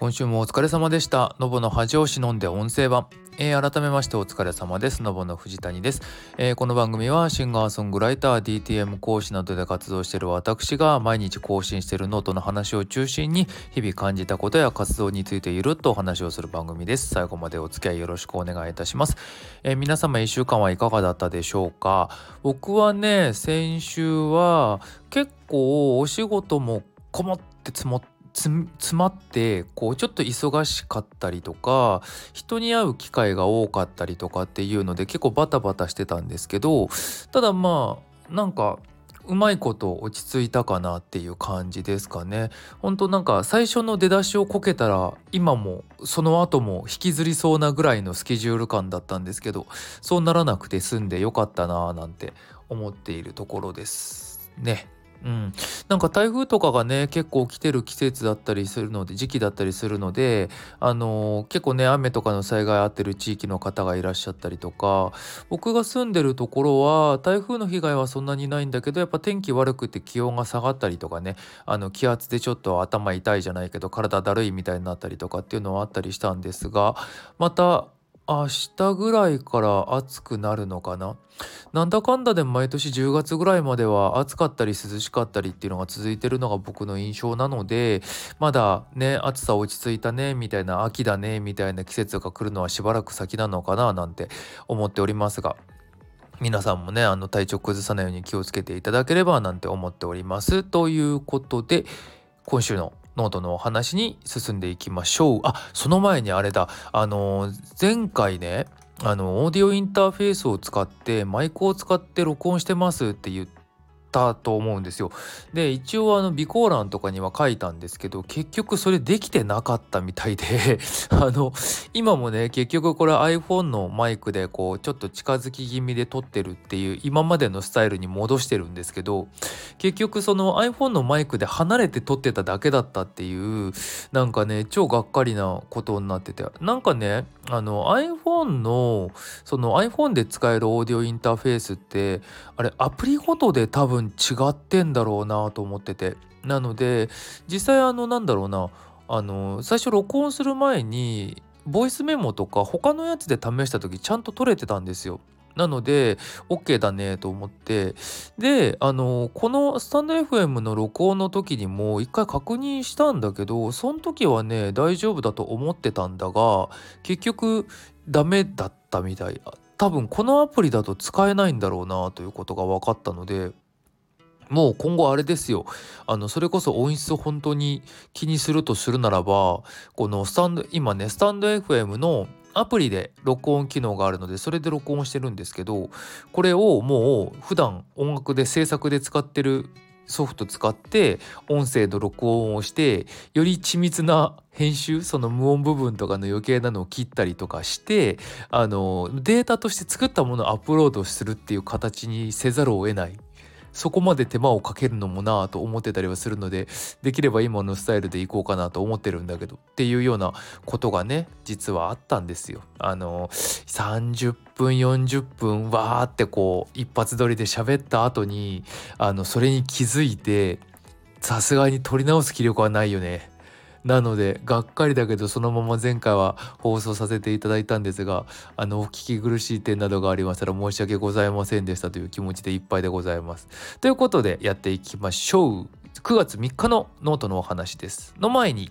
今週もお疲れ様でした。のぼの恥を忍んで音声版。えー、改めましてお疲れ様です。のぼの藤谷です、えー、この番組はシンガーソングライター、DTM 講師などで活動している私が毎日更新しているノートの話を中心に日々感じたことや活動についているとお話をする番組です。最後までお付き合いよろしくお願いいたします。えー、皆様1週間はいかがだったでしょうか？僕はね、先週は結構お仕事もこもって積もって詰まってこうちょっと忙しかったりとか人に会う機会が多かったりとかっていうので結構バタバタしてたんですけどただまあなんかうまいこと落ち着いたかなっていう感じですかね。ほんとなんか最初の出だしをこけたら今もその後も引きずりそうなぐらいのスケジュール感だったんですけどそうならなくて済んでよかったなぁなんて思っているところですね。うん、なんか台風とかがね結構来てる季節だったりするので時期だったりするので、あのー、結構ね雨とかの災害あってる地域の方がいらっしゃったりとか僕が住んでるところは台風の被害はそんなにないんだけどやっぱ天気悪くて気温が下がったりとかねあの気圧でちょっと頭痛いじゃないけど体だるいみたいになったりとかっていうのはあったりしたんですがまた明日ぐらいから暑くなるのかな？なんだかんだで毎年10月ぐらいまでは暑かったり涼しかったりっていうのが続いてるのが僕の印象なのでまだね暑さ落ち着いたねみたいな秋だねみたいな季節が来るのはしばらく先なのかななんて思っておりますが皆さんもねあの体調崩さないように気をつけていただければなんて思っております。ということで今週のノートのお話に進んでいきましょう。あ、その前にあれだ。あの前回ね、あの、オーディオインターフェースを使って、マイクを使って録音してますって言ったと思うんですよ。で一応あの備考欄とかには書いたんですけど結局それできてなかったみたいで あの今もね結局これ iPhone のマイクでこうちょっと近づき気味で撮ってるっていう今までのスタイルに戻してるんですけど結局その iPhone のマイクで離れて撮ってただけだったっていうなんかね超がっかりなことになっててなんかねあの iPhone のその iPhone で使えるオーディオインターフェースってあれアプリごとで多分違ってんだろうなと思ってて。なので実際あのなんだろうな。あの最初録音する前にボイスメモとか他のやつで試した時ちゃんと取れてたんですよ。なので OK だねと思って。であのこのスタンド FM の録音の時にも一回確認したんだけどその時はね大丈夫だと思ってたんだが結局ダメだったみたい。多分このアプリだと使えないんだろうなということが分かったので。もう今後あれですよ。あのそれこそ音質を本当に気にするとするならばこのスタンド今ねスタンド FM のアプリで録音機能があるのでそれで録音してるんですけどこれをもう普段音楽で制作で使ってるソフト使って音声の録音をしてより緻密な編集その無音部分とかの余計なのを切ったりとかしてあのデータとして作ったものをアップロードするっていう形にせざるを得ない。そこまで手間をかけるのもなぁと思ってたりはするのでできれば今のスタイルでいこうかなと思ってるんだけどっていうようなことがね実はあったんですよ。あの30分40分わーってこう一発撮りで喋った後にあのそれに気づいてさすがに撮り直す気力はないよね。なのでがっかりだけどそのまま前回は放送させていただいたんですがあのお聞き苦しい点などがありましたら申し訳ございませんでしたという気持ちでいっぱいでございます。ということでやっていきましょう。9月3日のノートのお話です。の前に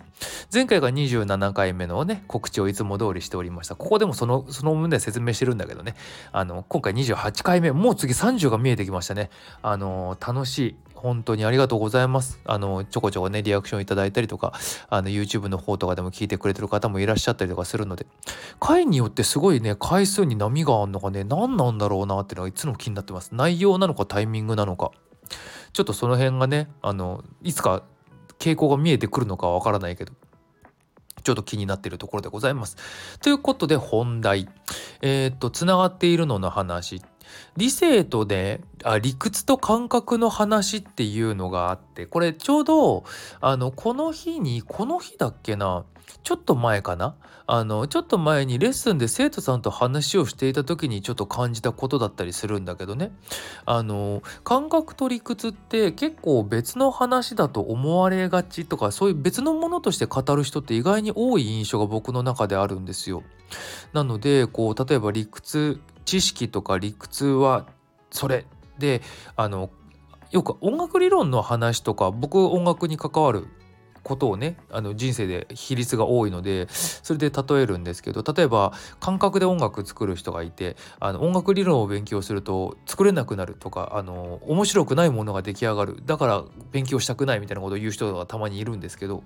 前回が27回目のね告知をいつも通りしておりました。ここでもそのその分で説明してるんだけどねあの今回28回目もう次30が見えてきましたね。あの楽しい本当にありがとうございます。あの、ちょこちょこね、リアクションいただいたりとか、あの、YouTube の方とかでも聞いてくれてる方もいらっしゃったりとかするので、回によってすごいね、回数に波があるのがね、何なんだろうなっていうのがいつも気になってます。内容なのかタイミングなのか。ちょっとその辺がね、あの、いつか傾向が見えてくるのかわからないけど、ちょっと気になっているところでございます。ということで本題。えー、っと、つながっているのの話理性とねあ理屈と感覚の話っていうのがあってこれちょうどあのこの日にこの日だっけなちょっと前かな？あのちょっと前にレッスンで生徒さんと話をしていた時にちょっと感じたことだったりするんだけどね。あの感覚と理屈って結構別の話だと思われがちとかそういう別のものとして語る人って意外に多い印象が僕の中であるんですよ。なのでこう例えば理屈知識とか理屈はそれ。であのよく音楽理論の話とか僕音楽に関わることをねあの人生で比率が多いのでそれで例えるんですけど例えば感覚で音楽作る人がいてあの音楽理論を勉強すると作れなくなるとかあの面白くないものが出来上がる。だから勉強したくないみたいなことを言う人がたまにいるんですけど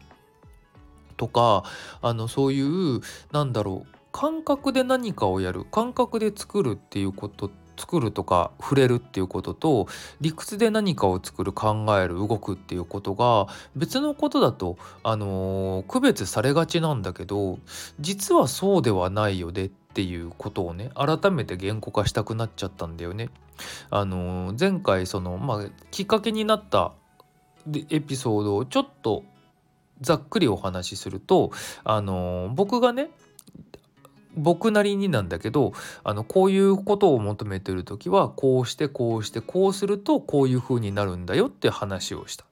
とかあのそういうなんだろう感覚で何かをやる。感覚で作るっていうことって作るとか触れるっていうことと理屈で何かを作る考える動くっていうことが別のことだと、あのー、区別されがちなんだけど実はそうではないよねっていうことをね改めて言語化したくなっちゃったんだよね。あのー、前回その、まあ、きっかけになったエピソードをちょっとざっくりお話しすると、あのー、僕がね僕なりになんだけどあのこういうことを求めてる時はこうしてこうしてこうするとこういう風になるんだよって話をした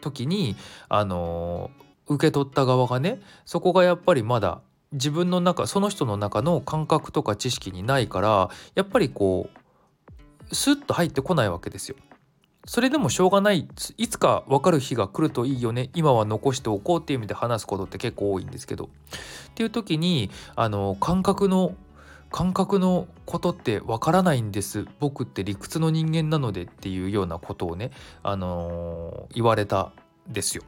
時にあの受け取った側がねそこがやっぱりまだ自分の中その人の中の感覚とか知識にないからやっぱりこうスッと入ってこないわけですよ。それでもしょうがないいつか分かる日が来るといいよね。今は残しておこうっていう意味で話すことって結構多いんですけど。っていう時にあの感覚の感覚のことってわからないんです。僕って理屈の人間なのでっていうようなことをね、あのー、言われたんですよ。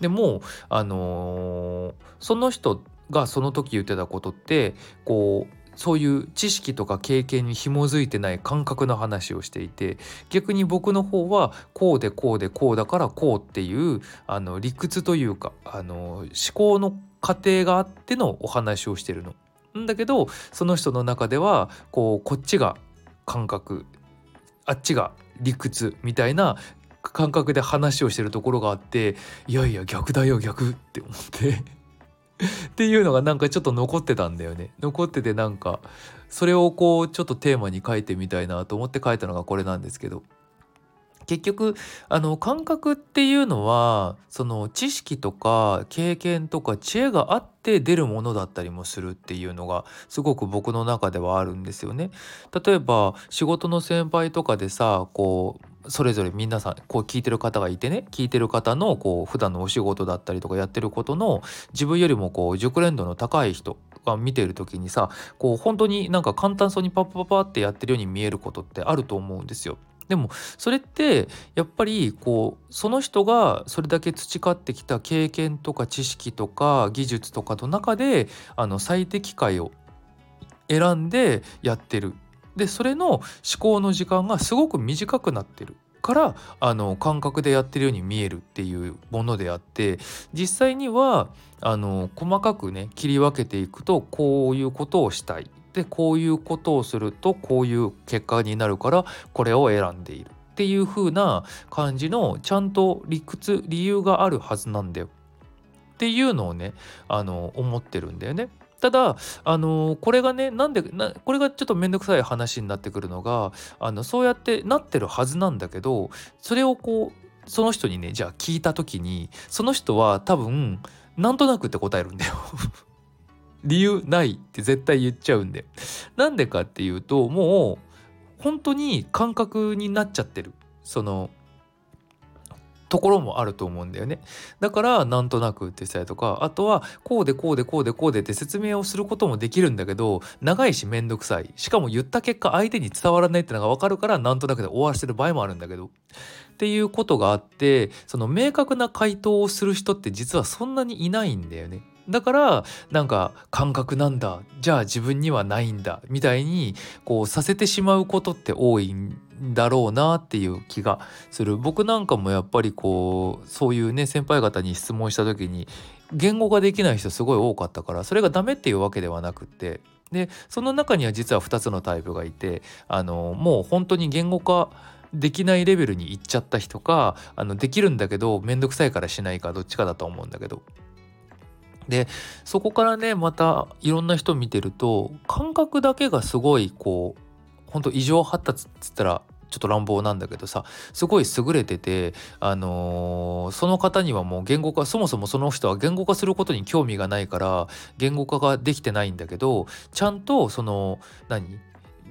でも、あのー、その人がその時言ってたことってこうそういう知識とか経験に紐づいてない感覚の話をしていて逆に僕の方はこうでこうでこうだからこうっていうあの理屈というかあの思考の過程があってのお話をしてるの。んだけどその人の中ではこうこっちが感覚あっちが理屈みたいな感覚で話をしてるところがあっていやいや逆だよ逆って思って っていうのがなんかちょっと残ってたんだよね。残っててなんかそれをこうちょっとテーマに書いてみたいなと思って書いたのがこれなんですけど。結局あの感覚っていうのはその知識とか経験とか知恵があって出るものだったりもするっていうのがすごく僕の中ではあるんですよね。例えば仕事の先輩とかでさこうそれぞれ皆さんこう聞いてる方がいてね聞いてる方のこう普段のお仕事だったりとかやってることの自分よりもこう熟練度の高い人が見てる時にさこう本当になんか簡単そうにパッパッパってやってるように見えることってあると思うんですよ。でもそれってやっぱりこうその人がそれだけ培ってきた経験とか知識とか技術とかの中であの最適解を選んでやってる。でそれの思考の時間がすごく短くなってる。からあの感覚でやってるように見えるっていうものであって実際にはあの細かくね切り分けていくとこういうことをしたい。でこういうことをするとこういう結果になるからこれを選んでいるっていう風な感じのちゃんと理屈理由があるはずなんだよっていうのをねあの思ってるんだよね。ただ、あのこれがねなんでなこれがちょっと面倒くさい話になってくるのがあのそうやってなってるはずなんだけどそれをこうその人にねじゃあ聞いた時にその人は多分なんとなくって答えるんだよ理由ないって絶対言っちゃうんで。なんでかっていうともう本当に感覚になっちゃってる。そのところもあると思うんだよね。だからなんとなくってしたりとかあとはこうでこうでこうでこうでって説明をすることもできるんだけど長いしめんどくさいしかも言った結果相手に伝わらないってのが分かるからなんとなくで終わらせてる場合もあるんだけどっていうことがあってその明確な回答をする人って実はそんなにいないんだよね。だからなんか感覚なんだ。じゃあ自分にはないんだ。みたいにこうさせてしまうことって多いんだろうなっていう気がする。僕なんかもやっぱりこうそういうね先輩方に質問した時に言語ができない人すごい多かったからそれがダメっていうわけではなくって。でその中には実は2つのタイプがいてあのもう本当に言語化できないレベルに行っちゃった人かあのできるんだけど面倒くさいからしないかどっちかだと思うんだけど。でそこからねまたいろんな人見てると感覚だけがすごいこうほんと異常発達っつったらちょっと乱暴なんだけどさすごい優れてて、あのー、その方にはもう言語化そもそもその人は言語化することに興味がないから言語化ができてないんだけどちゃんとその何？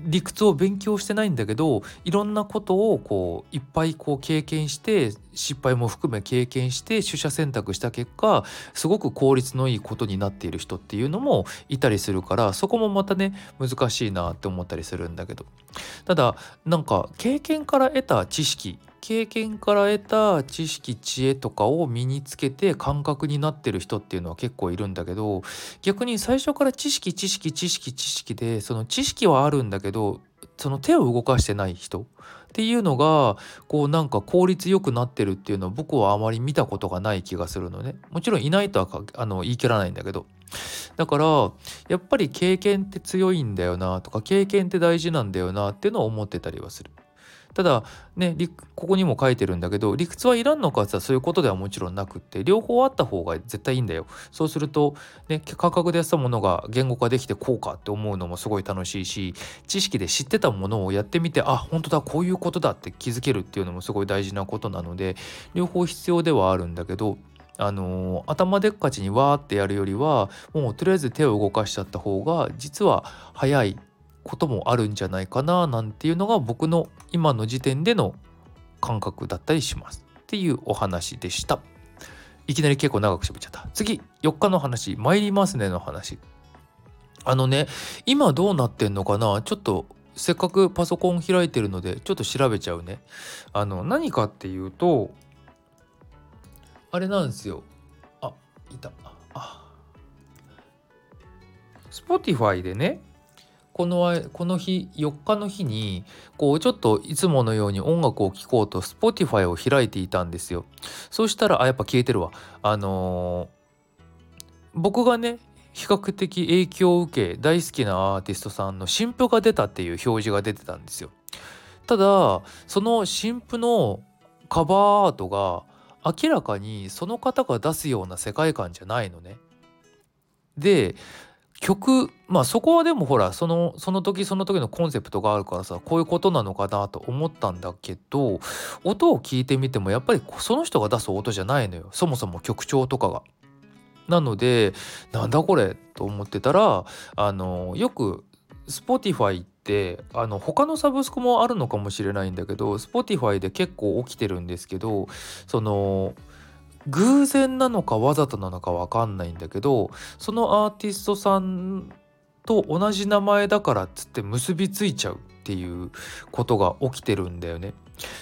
理屈を勉強してないんだけどいろんなことをこういっぱいこう経験して失敗も含め経験して取捨選択した結果すごく効率のいいことになっている人っていうのもいたりするからそこもまたね難しいなって思ったりするんだけど。ただなんか経験から得た知識経験から得た知識知恵とかを身につけて感覚になってる人っていうのは結構いるんだけど逆に最初から知識知識知識知識でその知識はあるんだけどその手を動かしてない人っていうのがこうなんか効率よくなってるっていうのは僕はあまり見たことがない気がするのねもちろんいないとはあの言い切らないんだけどだからやっぱり経験って強いんだよなとか経験って大事なんだよなっていうのを思ってたりはする。ただねここにも書いてるんだけど理屈はいらんのかってそういうことではもちろんなくって両方あった方が絶対いいんだよ。そうするとね感覚でやったものが言語化できてこうかって思うのもすごい楽しいし知識で知ってたものをやってみてあ本当だこういうことだって気づけるっていうのもすごい大事なことなので両方必要ではあるんだけどあのー、頭でっかちにわーってやるよりはもうとりあえず手を動かしちゃった方が実は早いこともあるんじゃないかななんていうのが僕の今の時点での感覚だったりしますっていうお話でした。いきなり結構長く喋っちゃった。次4日の話参りますねの話。あのね今どうなってんのかなちょっとせっかくパソコン開いてるのでちょっと調べちゃうね。あの何かっていうとあれなんですよ。あいた。あ。Spotify でねこのこの日4日の日にこうちょっといつものように音楽を聴こうと Spotify を開いていたんですよ。そしたらあやっぱ消えてるわ。あのー、僕がね比較的影響を受け大好きなアーティストさんの新譜が出たっていう表示が出てたんですよ。ただその新譜のカバーアートが明らかにその方が出すような世界観じゃないのね。で曲まあそこはでもほらそのその時その時のコンセプトがあるからさこういうことなのかなと思ったんだけど音を聞いてみてもやっぱりその人が出す音じゃないのよそもそも曲調とかが。なのでなんだこれ？と思ってたらあのよく Spotify ってあの他のサブスクもあるのかもしれないんだけど Spotify で結構起きてるんですけどその偶然なのかわざとなのか分かんないんだけどそのアーティストさんと同じ名前だからっつって結びついちゃうっていうことが起きてるんだよね。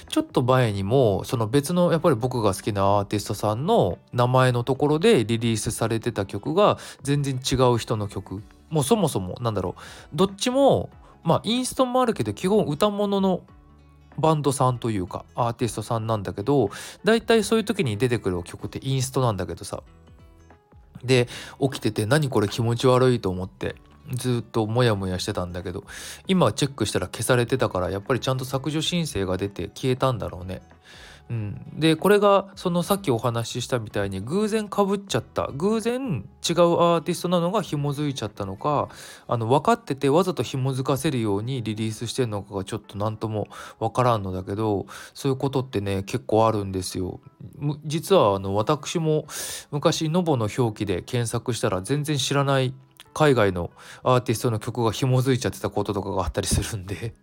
ちょっと前にもその別のやっぱり僕が好きなアーティストさんの名前のところでリリースされてた曲が全然違う人の曲もうそもそもなんだろうどっちもまあインストもあるけど基本歌物のバンドさんというかアーティストさんなんだけど大体そういう時に出てくる曲ってインストなんだけどさ。で起きてて何これ気持ち悪いと思ってずっとモヤモヤしてたんだけど今チェックしたら消されてたからやっぱりちゃんと削除申請が出て消えたんだろうね。うん、でこれがそのさっきお話ししたみたいに偶然かぶっちゃった。偶然違うアーティストなのが紐づいちゃったのかあの分かっててわざと紐づかせるようにリリースしてるのかがちょっと何とも分からんのだけどそういうことってね結構あるんですよ。実はあの私も昔ノボの表記で検索したら全然知らない海外のアーティストの曲が紐づいちゃってたこととかがあったりするんで。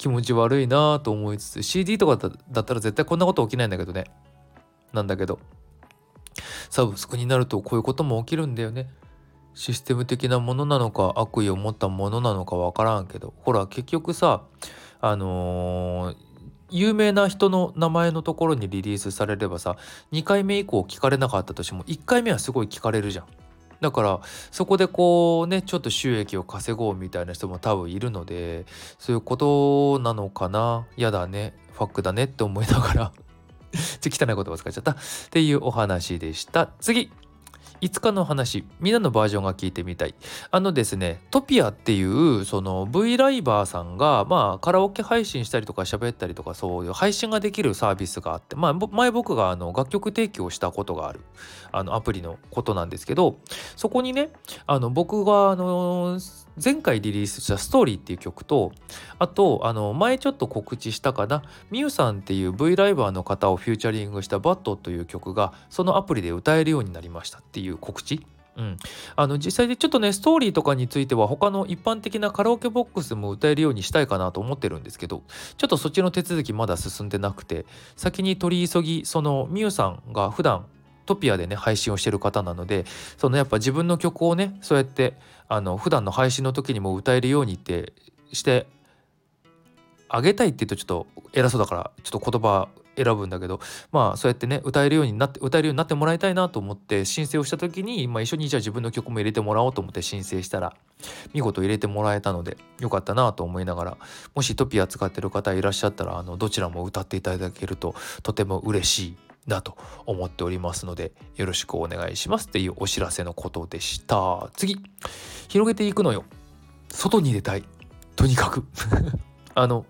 気持ち悪いなと思いつつ CD とかだったら絶対こんなこと起きないんだけどね。なんだけど。サブスクになるとこういうことも起きるんだよね。システム的なものなのか悪意を持ったものなのか分からんけど。ほら結局さあのー、有名な人の名前のところにリリースされればさ2回目以降聞かれなかったとしても1回目はすごい聞かれるじゃん。だからそこでこうねちょっと収益を稼ごうみたいな人も多分いるのでそういうことなのかな。嫌だね。ファックだねって思いながら。ちょっと汚い言葉使っちゃった。っていうお話でした。次。5日の話みんなのバージョンが聞いてみたい。あのですねトピアっていうその V ライバーさんがまあカラオケ配信したりとか喋ったりとかそういう配信ができるサービスがあってまあ前僕があの楽曲提供したことがあるあのアプリのことなんですけどそこにねあの僕があの前回リリースした「ストーリー」っていう曲とあとあの前ちょっと告知したかなみゆさんっていう V ライバーの方をフューチャリングした「バット」という曲がそのアプリで歌えるようになりましたっていう告知。うん、あの実際でちょっとねストーリーとかについては他の一般的なカラオケボックスも歌えるようにしたいかなと思ってるんですけどちょっとそっちの手続きまだ進んでなくて先に取り急ぎそのみゆさんが普段トピアでね配信をしてる方なのでそのやっぱ自分の曲をねそうやってあの普段の配信の時にも歌えるようにってしてあげたいって言うとちょっと偉そうだからちょっと言葉選ぶんだけどまあそうやってね歌えるようになって歌えるようになってもらいたいなと思って申請をした時に、まあ、一緒にじゃあ自分の曲も入れてもらおうと思って申請したら見事入れてもらえたのでよかったなと思いながらもしトピア使ってる方いらっしゃったらあのどちらも歌っていただけるととても嬉しいなと思っておりますのでよろしくお願いしますっていうお知らせのことでした。次広げていくのよ。外に出たい。とにかく。あの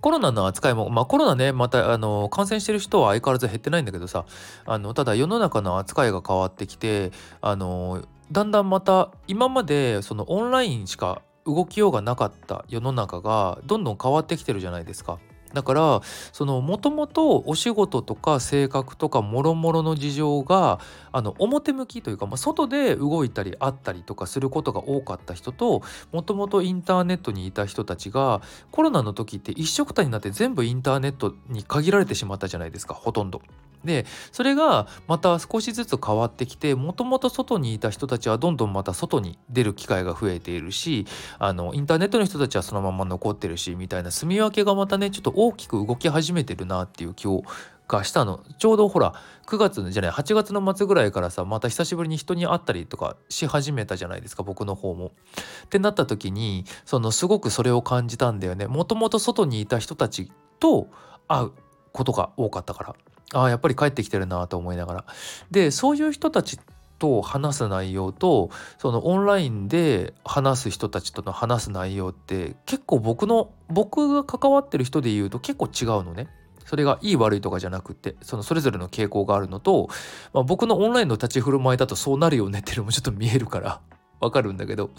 コロナの扱いも、まあ、コロナねまたあの感染してる人は相変わらず減ってないんだけどさあのただ世の中の扱いが変わってきてあのだんだんまた今までそのオンラインしか動きようがなかった世の中がどんどん変わってきてるじゃないですか。だからそのもともとお仕事とか性格とかもろもろの事情があの表向きというか、まあ、外で動いたりあったりとかすることが多かった人ともともとインターネットにいた人たちがコロナの時って一緒くたになって全部インターネットに限られてしまったじゃないですかほとんど。でそれがまた少しずつ変わってきてもともと外にいた人たちはどんどんまた外に出る機会が増えているしあのインターネットの人たちはそのまま残ってるしみたいな住み分けがまたねちょっと大きく動き始めてるなっていう気をがしたのちょうどほら9月じゃない8月の末ぐらいからさまた久しぶりに人に会ったりとかし始めたじゃないですか僕の方も。ってなった時にそのすごくそれを感じたんだよね。もともと外にいた人たちと会うことが多かったからああやっぱり帰ってきてるなと思いながら。でそういう人たちと話す内容とそのオンラインで話す人たちとの話す内容って結構僕の僕が関わってる人で言うと結構違うのね。それがいい悪いとかじゃなくてそのそれぞれの傾向があるのと、まあ、僕のオンラインの立ち振る舞いだとそうなるよねっていうのもちょっと見えるからわかるんだけど。っ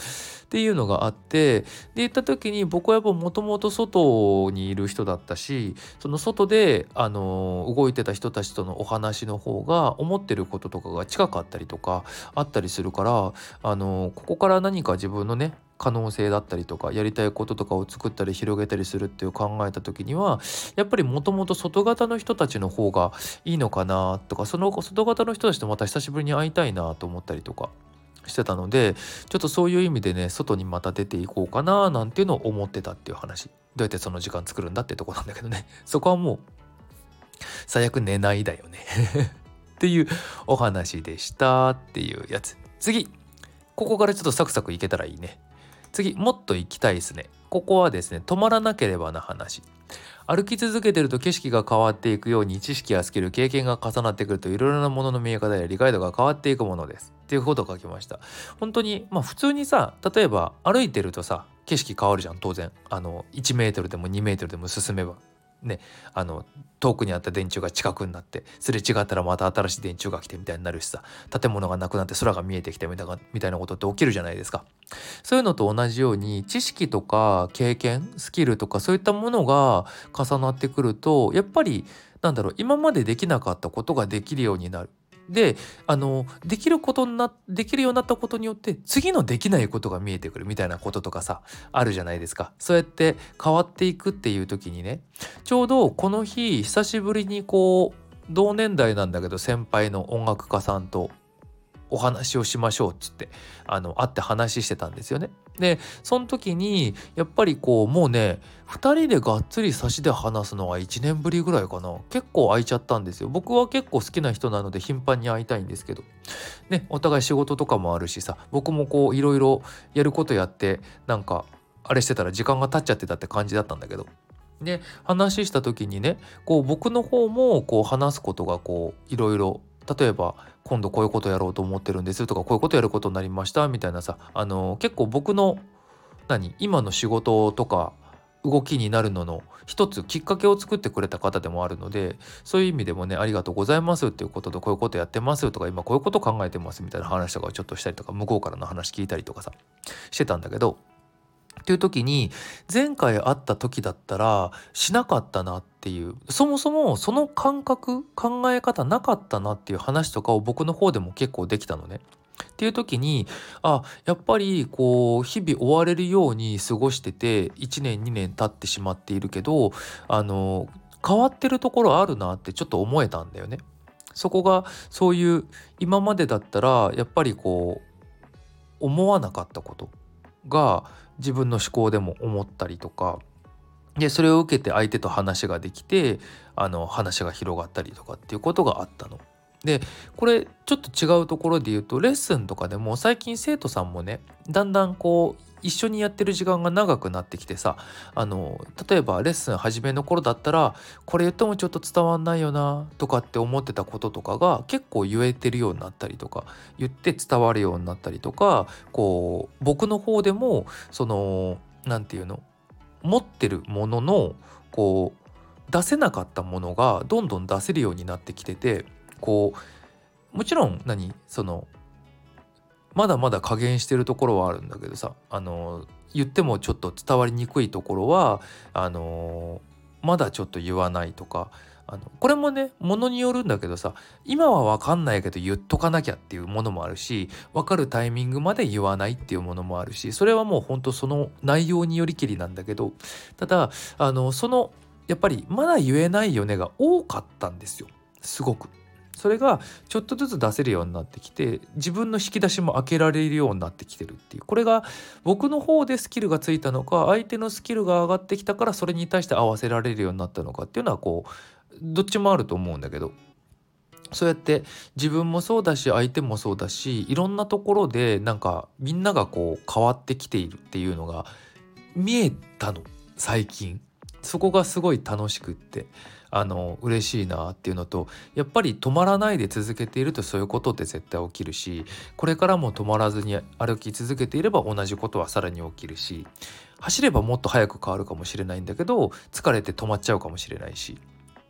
ていうのがあって。で言った時に僕はやっぱもともと外にいる人だったしその外であの動いてた人たちとのお話の方が思ってることとかが近かったりとかあったりするからあのここから何か自分のね可能性だったりとかやりたいこととかを作ったり広げたりするっていう考えた時にはやっぱりもともと外型の人たちの方がいいのかなとかその外型の人たちとまた久しぶりに会いたいなと思ったりとか。してたのでちょっとそういう意味でね外にまた出ていこうかななんていうのを思ってたっていう話。どうやってその時間作るんだってとこなんだけどね。そこはもう最悪寝ないだよね。っていうお話でしたっていうやつ。次。ここからちょっとサクサクいけたらいいね。次もっと行きたいですね。ここはですね止まらなければな話。歩き続けてると景色が変わっていくように知識やスキル経験が重なってくるといろいろなものの見え方や理解度が変わっていくものです。っていうことを書きました。本当にまあ普通にさ例えば歩いてるとさ景色変わるじゃん当然。あの1メートルでも2メートルでも進めば。ねあの遠くにあった電柱が近くになってすれ違ったらまた新しい電柱が来てみたいになるしさ建物がなくなって空が見えてきてみたみたいなことって起きるじゃないですか。そういうのと同じように知識とか経験スキルとかそういったものが重なってくるとやっぱりなんだろう今までできなかったことができるようになる。であのできることになできるようになったことによって次のできないことが見えてくるみたいなこととかさあるじゃないですかそうやって変わっていくっていう時にねちょうどこの日久しぶりにこう同年代なんだけど先輩の音楽家さんとお話をしましょうっつってあの会って話してたんですよね。でその時にやっぱりこうもうね2人でがっつり差しで話すのは1年ぶりぐらいかな結構空いちゃったんですよ。僕は結構好きな人なので頻繁に会いたいんですけどねお互い仕事とかもあるしさ僕もこういろいろやることやってなんかあれしてたら時間が経っちゃってたって感じだったんだけど。で話した時にねこう僕の方もこう話すことがこういろいろ例えば今度こういうことやろうと思ってるんですとかこういうことやることになりましたみたいなさあの結構僕の何今の仕事とか動きになるのの一つきっかけを作ってくれた方でもあるのでそういう意味でもねありがとうございますっていうこととこういうことやってますとか今こういうこと考えてますみたいな話とかをちょっとしたりとか向こうからの話聞いたりとかさしてたんだけどっていう時に前回会った時だったらしなかったなっていうそもそもその感覚考え方なかったなっていう話とかを僕の方でも結構できたのね。っていう時にあやっぱりこう日々追われるように過ごしてて1年2年経ってしまっているけどあの変わってるところあるなってちょっと思えたんだよね。そこがそういう今までだったらやっぱりこう思わなかったことが自分の思考でも思ったりとかでそれを受けて相手と話ができてあの話が広がったりとかっていうことがあったの。でこれちょっと違うところで言うとレッスンとかでも最近生徒さんもねだんだんこう一緒にやってる時間が長くなってきてさあの例えばレッスン初めの頃だったらこれ言ってもちょっと伝わんないよなとかって思ってたこととかが結構言えてるようになったりとか言って伝わるようになったりとかこう僕の方でもその何て言うの持ってるもののこう出せなかったものがどんどん出せるようになってきててこうもちろん何そのまだまだ加減してるところはあるんだけどさあの言ってもちょっと伝わりにくいところはあのまだちょっと言わないとかあのこれもねものによるんだけどさ今は分かんないけど言っとかなきゃっていうものもあるし分かるタイミングまで言わないっていうものもあるしそれはもうほんとその内容によりきりなんだけどただあのそのやっぱりまだ言えないよねが多かったんですよすごく。それがちょっとずつ出せるようになってきて自分の引き出しも開けられるようになってきてるっていう。これが僕の方でスキルがついたのか相手のスキルが上がってきたからそれに対して合わせられるようになったのかっていうのはこうどっちもあると思うんだけど。そうやって自分もそうだし相手もそうだしいろんなところでなんかみんながこう変わってきているっていうのが見えたの。最近。そこがすごい楽しくって。あの嬉しいなっていうのとやっぱり止まらないで続けているとそういうことって絶対起きるしこれからも止まらずに歩き続けていれば同じことはさらに起きるし走ればもっと早く変わるかもしれないんだけど疲れて止まっちゃうかもしれないし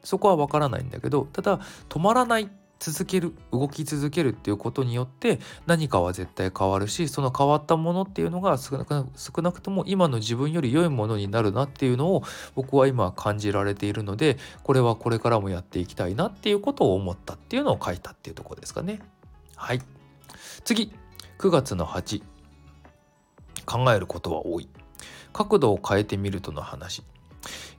そこは分からないんだけどただ止まらない続ける動き続けるっていうことによって何かは絶対変わるしその変わったものっていうのが少なくとも今の自分より良いものになるなっていうのを僕は今感じられているのでこれはこれからもやっていきたいなっていうことを思ったっていうのを書いたっていうとこですかね。はい。次。9月の8考えることは多い。角度を変えてみるとの話。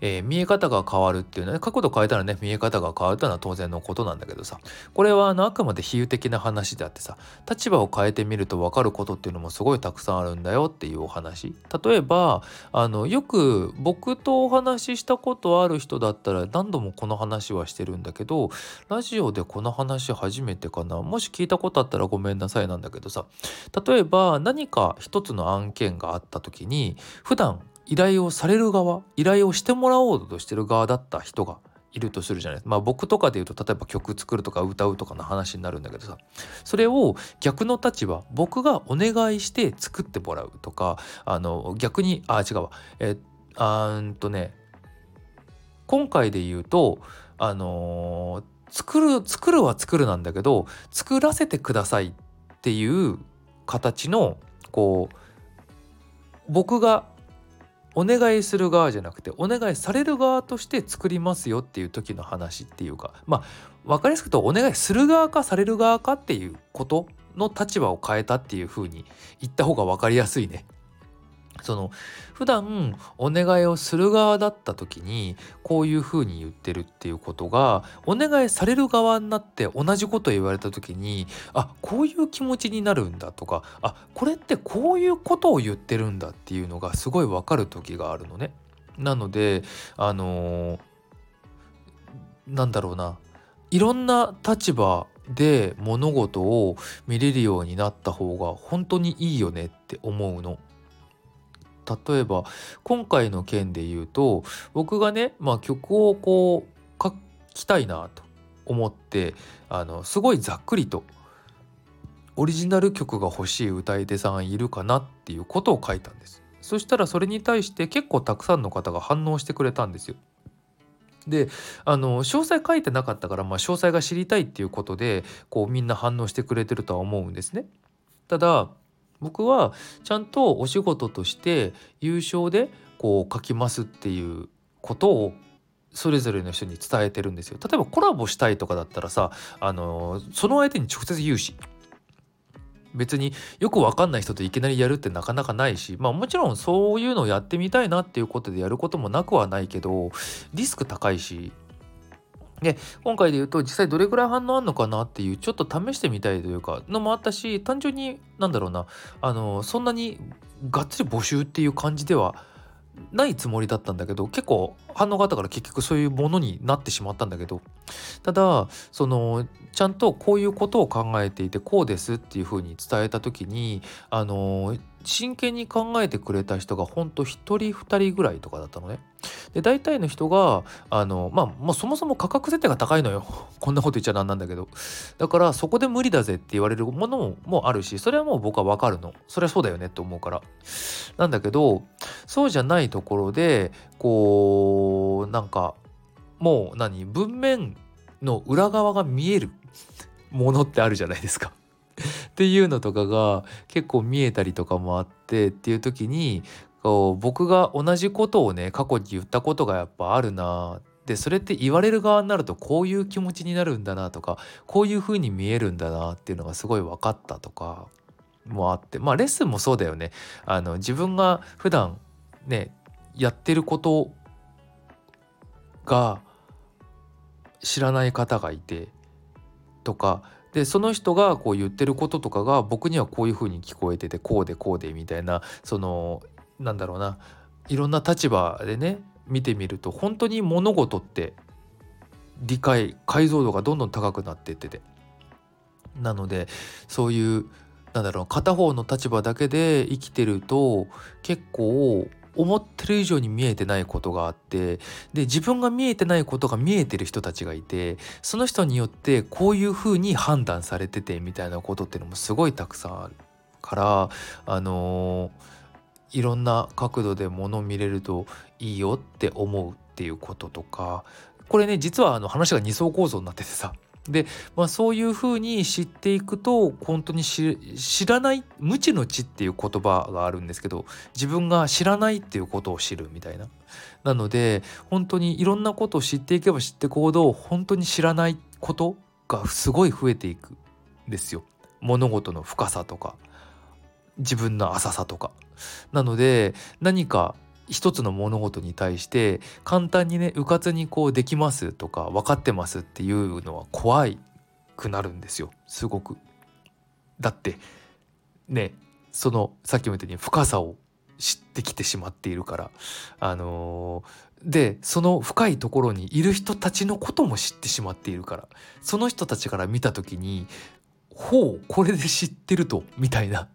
えー、見え方が変わるっていうのは、ね、角度変えたらね見え方が変わるというのは当然のことなんだけどさ。これはあのあくまで比喩的な話であってさ立場を変えてみると分かることっていうのもすごいたくさんあるんだよっていうお話。例えばあのよく僕とお話ししたことある人だったら何度もこの話はしてるんだけどラジオでこの話初めてかな。もし聞いたことあったらごめんなさいなんだけどさ。例えば何か一つの案件があった時に普段依頼をされる側依頼をしてもらおうとしてる側だった人がいるとするじゃないですか。まあ僕とかで言うと例えば曲作るとか歌うとかの話になるんだけどさそれを逆の立場僕がお願いして作ってもらうとかあの逆にあ違うわ。えあんとね今回で言うとあのー、作る作るは作るなんだけど作らせてくださいっていう形のこう僕がお願いする側じゃなくてお願いされる側として作りますよっていう時の話っていうかまあ分かりやすく言うとお願いする側かされる側かっていうことの立場を変えたっていう風に言った方が分かりやすいね。その普段お願いをする側だった時にこういうふうに言ってるっていうことがお願いされる側になって同じこと言われた時にあこういう気持ちになるんだとかあこれってこういうことを言ってるんだっていうのがすごい分かる時があるのね。なのであのー、なんだろうないろんな立場で物事を見れるようになった方が本当にいいよねって思うの。例えば今回の件で言うと僕がね、まあ、曲をこう書きたいなと思ってあのすごいざっくりとオリジナル曲が欲しい歌い手さんいるかなっていうことを書いたんですそしたらそれに対して結構たくさんの方が反応してくれたんですよであの詳細書いてなかったから、まあ、詳細が知りたいっていうことでこうみんな反応してくれてるとは思うんですね。ただ僕はちゃんとお仕事として優勝でこう書きますっていうことをそれぞれの人に伝えてるんですよ。例えばコラボしたいとかだったらさあのその相手に直接言うし。別によく分かんない人といきなりやるってなかなかないし。まあもちろんそういうのをやってみたいなっていうことでやることもなくはないけどリスク高いし。で今回で言うと実際どれぐらい反応あんのかなっていうちょっと試してみたいというかのもあったし単純になんだろうなあのそんなにがっつり募集っていう感じではないつもりだったんだけど結構反応があったから結局そういうものになってしまったんだけどただそのちゃんとこういうことを考えていてこうですっていうふうに伝えた時にあの真剣に考えてくれた人がほんと1人2人ぐらいとかだったのね。で大体の人があのまあもうそもそも価格設定が高いのよ。こんなこと言っちゃなんなんだけど。だからそこで無理だぜって言われるものもあるしそれはもう僕はわかるの。それはそうだよねって思うから。なんだけどそうじゃないところでこうなんかもう何？文面の裏側が見えるものってあるじゃないですか。っていうのとかが結構見えたりとかもあってっていう時にこう僕が同じことをね過去に言ったことがやっぱあるな。でそれって言われる側になるとこういう気持ちになるんだなとかこういう風に見えるんだなっていうのがすごい分かったとかもあって。まあレッスンもそうだよね。あの自分が普段ねやってることが知らない方がいてとかでその人がこう言ってることとかが僕にはこういう風に聞こえててこうでこうでみたいなそのなんだろうないろんな立場でね見てみると本当に物事って理解解像度がどんどん高くなってってて。なのでそういうなんだろう片方の立場だけで生きてると結構思ってる以上に見えてないことがあってで自分が見えてないことが見えてる人たちがいてその人によってこういうふうに判断されててみたいなことっていうのもすごいたくさんあるからあのー、いろんな角度で物を見れるといいよって思うっていうこととかこれね実はあの話が2層構造になっててさ。で、まあ、そういうふうに知っていくと本当に知らない無知の知っていう言葉があるんですけど自分が知らないっていうことを知るみたいな。なので本当にいろんなことを知っていけば知っていくほど本当に知らないことがすごい増えていくんですよ。物事の深さとか自分の浅さとか。なので何か一つの物事に対して簡単にね迂闊にこうできますとか分かってますっていうのは怖いくなるんですよ。すごく。だってねそのさっきも言ったように深さを知ってきてしまっているから。あのー、でその深いところにいる人たちのことも知ってしまっているから。その人たちから見た時に「ほうこれで知ってると」みたいな。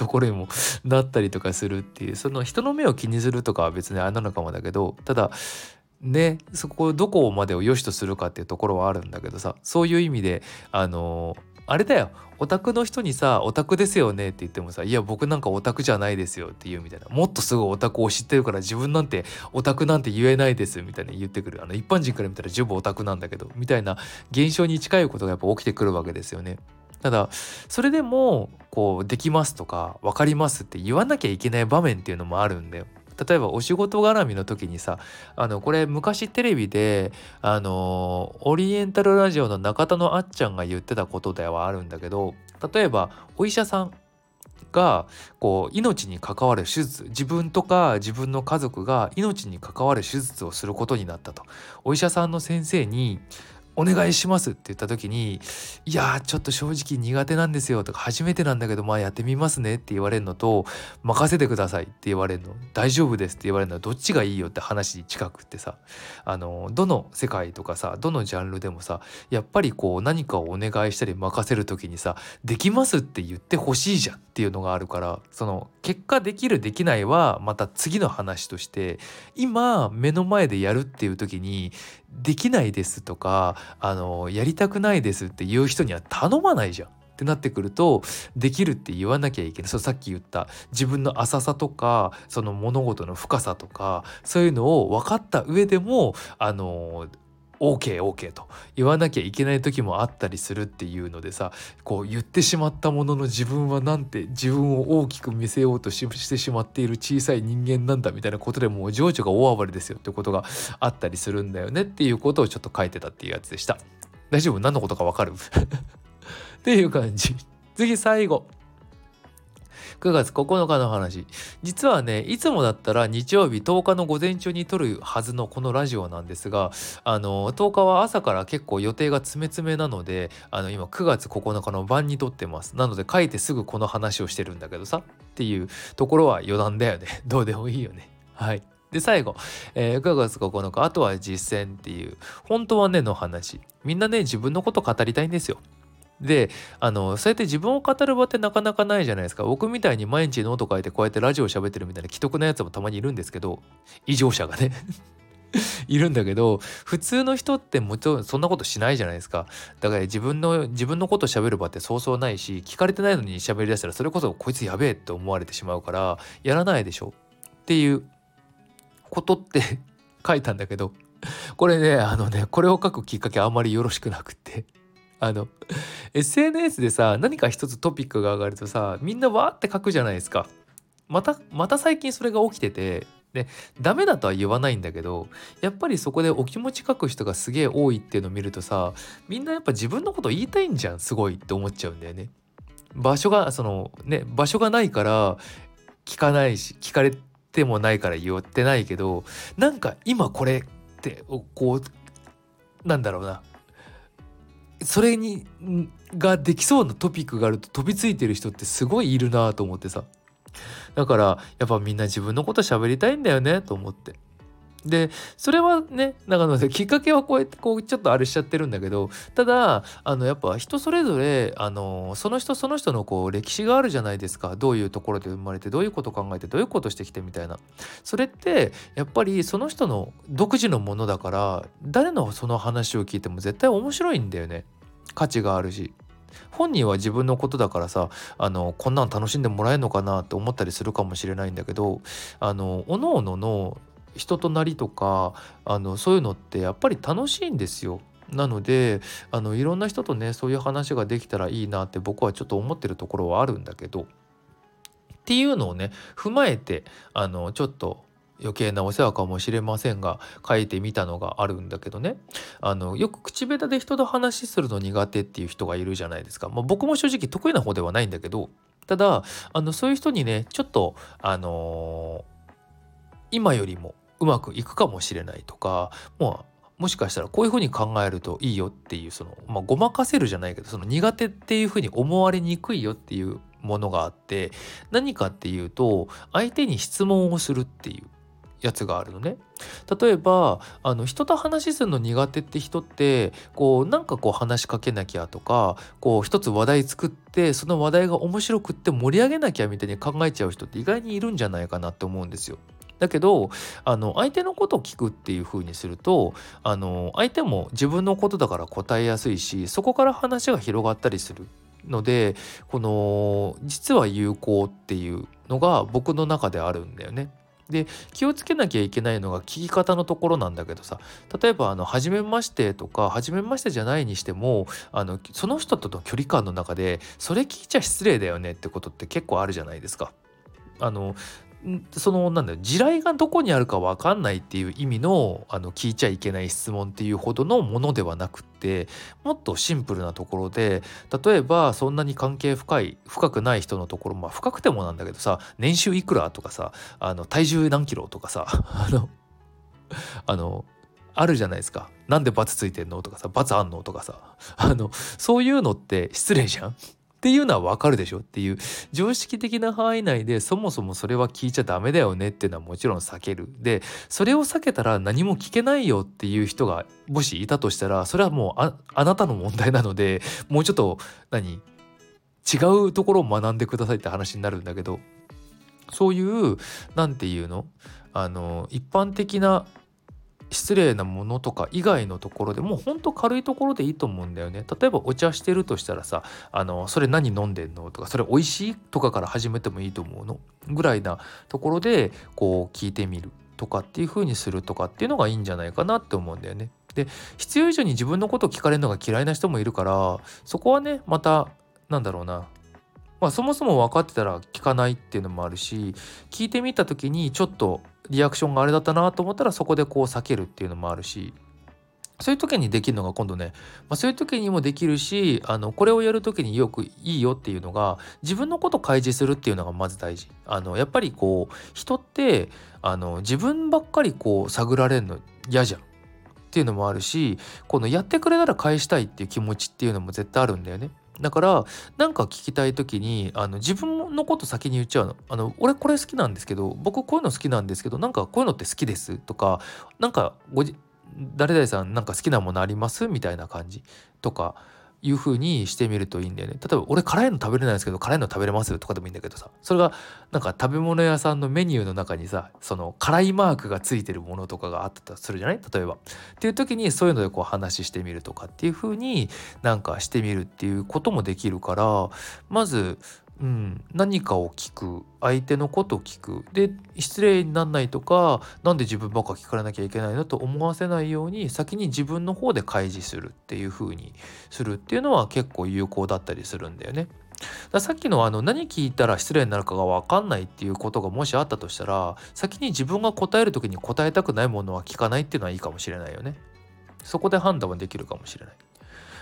ところにもなったりとかするっていうその人の目を気にするとかは別にあれなのかもだけどただねそこどこまでを良しとするかっていうところはあるんだけどさそういう意味であのあれだよオタクの人にさ「オタクですよね」って言ってもさ「いや僕なんかオタクじゃないですよ」って言うみたいなもっとすごいオタクを知ってるから自分なんてオタクなんて言えないですみたいな言ってくるあの一般人から見たら十分オタクなんだけどみたいな現象に近いことがやっぱ起きてくるわけですよね。ただそれでもこうできますとか分かりますって言わなきゃいけない場面っていうのもあるんだよ。例えばお仕事絡みの時にさあのこれ昔テレビであのオリエンタルラジオの中田のあっちゃんが言ってたことではあるんだけど例えばお医者さんがこう命に関わる手術自分とか自分の家族が命に関わる手術をすることになったとお医者さんの先生にお願いしますって言った時に「いやちょっと正直苦手なんですよ」とか「初めてなんだけどまあやってみますね」って言われるのと「任せてください」って言われるの「大丈夫です」って言われるのはどっちがいいよって話に近くってさあのどの世界とかさどのジャンルでもさやっぱりこう何かをお願いしたり任せる時にさ「できます」って言ってほしいじゃんっていうのがあるからその結果できるできないはまた次の話として今目の前でやるっていう時にできないですとかあのやりたくないですっていう人には頼まないじゃん。ってなってくるとできるって言わなきゃいけないそうさっき言った自分の浅さとかその物事の深さとかそういうのを分かった上でもあの OKOK、OK, OK と言わなきゃいけない時もあったりするっていうのでさこう言ってしまったものの自分はなんて自分を大きく見せようとしてしまっている小さい人間なんだみたいなことでもう情緒が大暴れですよってことがあったりするんだよねっていうことをちょっと書いてたっていうやつでした。大丈夫？何のことかわかる？っていう感じ。次最後。9月9日の話。実はねいつもだったら日曜日10日の午前中に撮るはずのこのラジオなんですがあの10日は朝から結構予定が詰め詰めなのであの今9月9日の晩に撮ってます。なので書いてすぐこの話をしてるんだけどさっていうところは余談だよね。どうでもいいよね。はい。で最後、えー、9月9日あとは実践っていう本当はねの話。みんなね自分のこと語りたいんですよ。であのそうやって自分を語る場ってなかなかないじゃないですか。僕みたいに毎日ノート書いてこうやってラジオ喋ってるみたいな既得なやつもたまにいるんですけど異常者がね。いるんだけど普通の人ってもちろんそんなことしないじゃないですか。だから自分の自分のこと喋る場ってそうそうないし聞かれてないのに喋りだしたらそれこそこいつやべえって思われてしまうからやらないでしょ。っていうことって 書いたんだけどこれねあのねこれを書くきっかけあんまりよろしくなくって。あの SNS でさ何か一つトピックが上がるとさみんなわーって書くじゃないですか。またまた最近それが起きててでダメだとは言わないんだけどやっぱりそこでお気持ち書く人がすげえ多いっていうのを見るとさみんなやっぱ自分のこと言いたいんじゃんすごいって思っちゃうんだよね。場所がそのね場所がないから聞かないし聞かれてもないから言ってないけどなんか今これってこうなんだろうなそれにができそうなトピックがあると飛びついてる人ってすごいいるなと思ってさ。だからやっぱみんな自分のこと喋りたいんだよねと思って。でそれはね長野できっかけはこうやってこうちょっとあれしちゃってるんだけどただあのやっぱ人それぞれあのその人その人のこう歴史があるじゃないですか。どういうところで生まれてどういうこと考えてどういうことしてきてみたいな。それってやっぱりその人の独自のものだから誰のその話を聞いても絶対面白いんだよね。価値があるし。本人は自分のことだからさあのこんなん楽しんでもらえるのかなって思ったりするかもしれないんだけどあの各々の人となりとかあのそういうのってやっぱり楽しいんですよ。なのであのいろんな人とねそういう話ができたらいいなって僕はちょっと思ってるところはあるんだけどっていうのをね踏まえてあのちょっと余計なお世話かもしれませんが書いてみたのがあるんだけどねあのよく口下手で人と話するの苦手っていう人がいるじゃないですか、まあ、僕も正直得意な方ではないんだけどただあのそういう人にねちょっとあのー、今よりもうまくいくかもしれないとかもうもしかしたらこういうふうに考えるといいよっていうその、まあ、ごまかせるじゃないけどその苦手っていうふうに思われにくいよっていうものがあって何かっていうと相手に質問をするっていうやつがあるのね。例えばあの人と話すの苦手って人ってこうなんかこう話しかけなきゃとかこう一つ話題作ってその話題が面白くって盛り上げなきゃみたいに考えちゃう人って意外にいるんじゃないかなって思うんですよ。だけどあの相手のことを聞くっていう風にするとあの相手も自分のことだから答えやすいしそこから話が広がったりするのでこの実は有効っていうのが僕の中であるんだよね。で気をつけなきゃいけないのが聞き方のところなんだけどさ例えばあの「初めまして」とか「初めまして」じゃないにしてもあのその人との距離感の中でそれ聞いちゃ失礼だよねってことって結構あるじゃないですか。あのそのなんだ地雷がどこにあるか分かんないっていう意味のあの聞いちゃいけない質問っていうほどのものではなくってもっとシンプルなところで例えばそんなに関係深い深くない人のところまあ深くてもなんだけどさ年収いくらとかさあの体重何キロとかさ あのあのあるじゃないですか。なんで罰ついてんのとかさ、罰あんのとかさ。あの、そういうのって失礼じゃんっていうのはわかるでしょっていう常識的な範囲内でそもそもそれは聞いちゃダメだよねっていうのはもちろん避ける。でそれを避けたら何も聞けないよっていう人がもしいたとしたらそれはもうあなたの問題なのでもうちょっと何違うところを学んでくださいって話になるんだけどそういう何て言うの？あの一般的な失礼なものとか以外のところでもうほんと軽いところでいいと思うんだよね例えばお茶してるとしたらさ「あのそれ何飲んでんの?」とか「それ美味しい?」とかから始めてもいいと思うのぐらいなところでこう聞いてみるとかっていう風にするとかっていうのがいいんじゃないかなって思うんだよね。で必要以上に自分のことを聞かれるのが嫌いな人もいるからそこはねまたなんだろうなまあそもそも分かってたら聞かないっていうのもあるし聞いてみた時にちょっとリアクションがあれだったなと思ったらそこでこう避けるっていうのもあるしそういう時にできるのが今度ね、まあ、そういう時にもできるしあのこれをやる時によくいいよっていうのが自分のことを開示するっていうのがまず大事。あのやっぱりこう人ってあの自分ばっかりこう探られるの嫌じゃん。っていうのもあるしこのやってくれたら返したいっていう気持ちっていうのも絶対あるんだよね。だからなんか聞きたい時にあの自分のこと先に言っちゃうの。あの俺これ好きなんですけど僕こういうの好きなんですけどなんかこういうのって好きです。とかなんかごじ誰々さんなんか好きなものあります？みたいな感じ。とかいう風にしてみるといいんだよね。例えば俺辛いの食べれないんですけど辛いの食べれますとかでもいいんだけどさそれがなんか食べ物屋さんのメニューの中にさその辛いマークがついてるものとかがあったとするじゃない？例えば。っていう時にそういうのでこう話してみるとかっていうふうになんかしてみるっていうこともできるからまずうん、何かを聞く相手のことを聞くで失礼にならないとか何で自分ばっか聞かれなきゃいけないのと思わせないように先に自分の方で開示するっていう風にするっていうのは結構有効だったりするんだよね。ださっきのあの何聞いたら失礼になるかが分かんないっていうことがもしあったとしたら先に自分が答える時に答えたくないものは聞かないっていうのはいいかもしれないよね。そこで判断はできるかもしれない。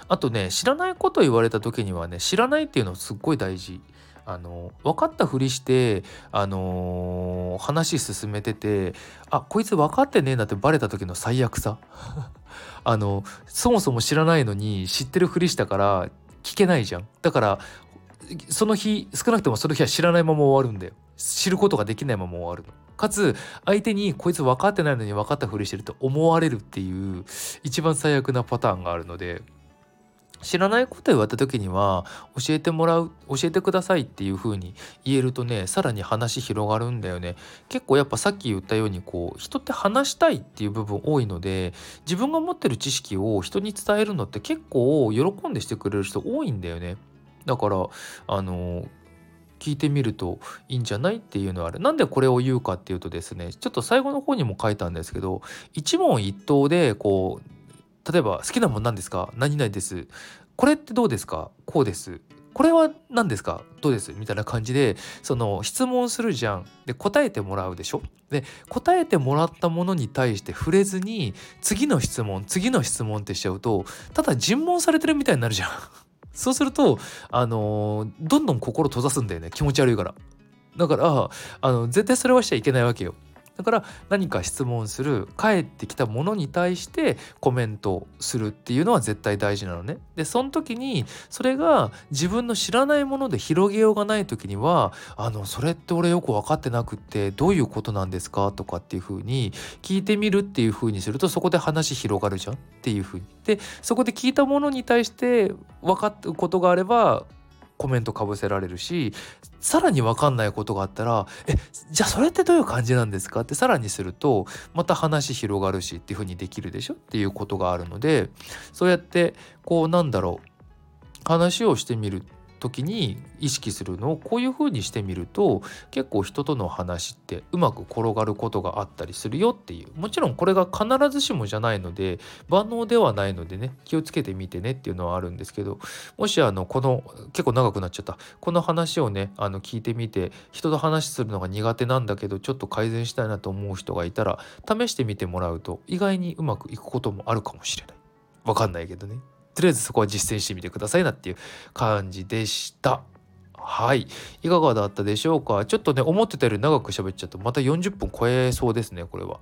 あとね知らないこと言われた時にはね知らないっていうのすっごい大事。あの分かったふりしてあのー、話進めててあこいつ分かってねえなってバレた時の最悪さ。あのそもそも知らないのに知ってるふりしたから聞けないじゃん。だからその日少なくともその日は知らないまま終わるんだよ。知ることができないまま終わるの。かつ相手にこいつ分かってないのに分かったふりしてると思われるっていう一番最悪なパターンがあるので知らないこと言われた時には教えてもらう教えてくださいっていう風に言えるとねさらに話広がるんだよね結構やっぱさっき言ったようにこう人って話したいっていう部分多いので自分が持ってる知識を人に伝えるのって結構喜んでしてくれる人多いんだよねだからあの聞いてみるといいんじゃないっていうのはある。なんでこれを言うかっていうとですねちょっと最後の方にも書いたんですけど一問一答でこう例えば好きなもん何ですか？何々です。これってどうですか？こうです。これは何ですか？どうです？みたいな感じでその質問するじゃん。で答えてもらうでしょ？で答えてもらったものに対して触れずに次の質問次の質問ってしちゃうとただ尋問されてるみたいになるじゃん。そうするとあのー、どんどん心閉ざすんだよね気持ち悪いから。だからあの絶対それはしちゃいけないわけよ。だから何か質問する返ってきたものに対してコメントするっていうのは絶対大事なのね。でその時にそれが自分の知らないもので広げようがない時には「あのそれって俺よく分かってなくてどういうことなんですか?」とかっていうふうに聞いてみるっていうふうにするとそこで話広がるじゃんっていうふうに。でそこで聞いたものに対して分かったことがあればコメントかぶせられるしさらに分かんないことがあったら「えじゃあそれってどういう感じなんですか?」ってさらにするとまた話広がるしっていうふうにできるでしょ？っていうことがあるのでそうやってこうなんだろう話をしてみる時に意識するのをこういう風にしてみると結構人との話ってうまく転がることがあったりするよっていうもちろんこれが必ずしもじゃないので万能ではないのでね気をつけてみてねっていうのはあるんですけどもしあのこの結構長くなっちゃったこの話をねあの聞いてみて人と話するのが苦手なんだけどちょっと改善したいなと思う人がいたら試してみてもらうと意外にうまくいくこともあるかもしれない。わかんないけどね。とりあえずそこは実践してみてくださいなっていう感じでした。はい。いかがだったでしょうか？ちょっとね、思ってたより長く喋っちゃってまた40分超えそうですね、これは。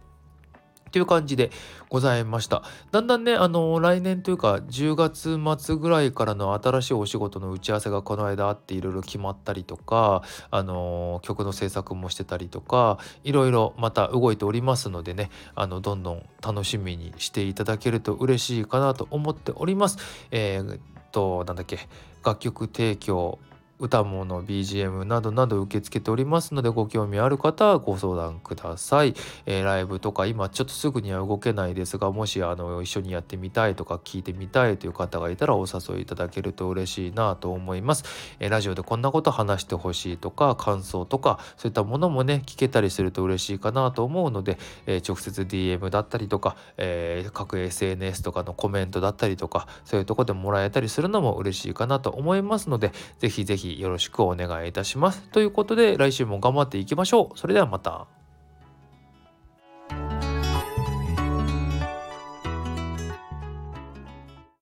っていう感じでございました。だんだんね、あの来年というか10月末ぐらいからの新しいお仕事の打ち合わせがこの間あっていろいろ決まったりとか、あの曲の制作もしてたりとか、いろいろまた動いておりますのでね、あのどんどん楽しみにしていただけると嬉しいかなと思っております。えー、っと、なんだっけ、楽曲提供歌物 BGM などなど受け付けておりますのでご興味ある方はご相談ください、えー、ライブとか今ちょっとすぐには動けないですがもしあの一緒にやってみたいとか聞いてみたいという方がいたらお誘いいただけると嬉しいなと思います、えー、ラジオでこんなこと話してほしいとか感想とかそういったものもね聞けたりすると嬉しいかなと思うので、えー、直接 DM だったりとか、え各 SNS とかのコメントだったりとかそういうとこでもらえたりするのも嬉しいかなと思いますのでぜひぜひひよろしくお願いいたします。ということで来週も頑張っていきましょう。それではまた。